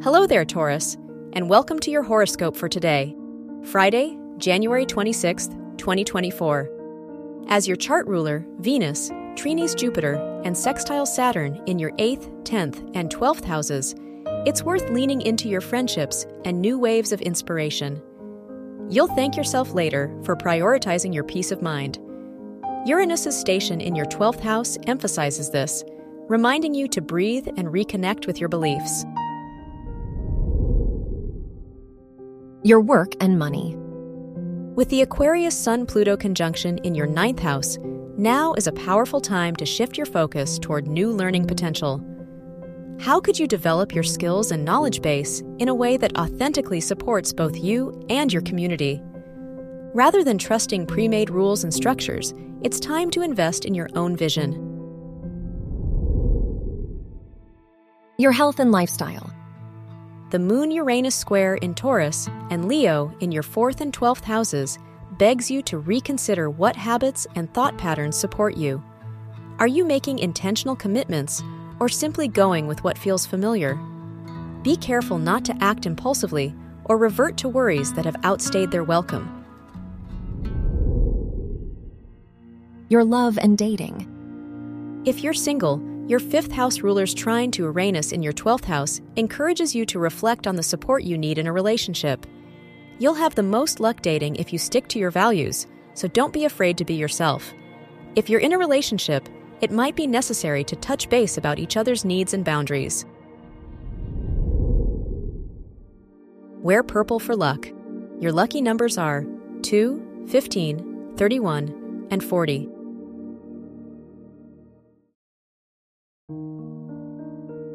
Hello there, Taurus, and welcome to your horoscope for today, Friday, January 26th, 2024. As your chart ruler, Venus, trines Jupiter, and sextile Saturn in your 8th, 10th, and 12th houses, it's worth leaning into your friendships and new waves of inspiration. You'll thank yourself later for prioritizing your peace of mind. Uranus's station in your 12th house emphasizes this, reminding you to breathe and reconnect with your beliefs. Your work and money. With the Aquarius Sun Pluto conjunction in your ninth house, now is a powerful time to shift your focus toward new learning potential. How could you develop your skills and knowledge base in a way that authentically supports both you and your community? Rather than trusting pre made rules and structures, it's time to invest in your own vision. Your health and lifestyle the Moon Uranus square in Taurus and Leo in your 4th and 12th houses begs you to reconsider what habits and thought patterns support you. Are you making intentional commitments or simply going with what feels familiar? Be careful not to act impulsively or revert to worries that have outstayed their welcome. Your love and dating. If you're single, your fifth house ruler's trine to Uranus in your 12th house encourages you to reflect on the support you need in a relationship. You'll have the most luck dating if you stick to your values, so don't be afraid to be yourself. If you're in a relationship, it might be necessary to touch base about each other's needs and boundaries. Wear purple for luck. Your lucky numbers are 2, 15, 31, and 40.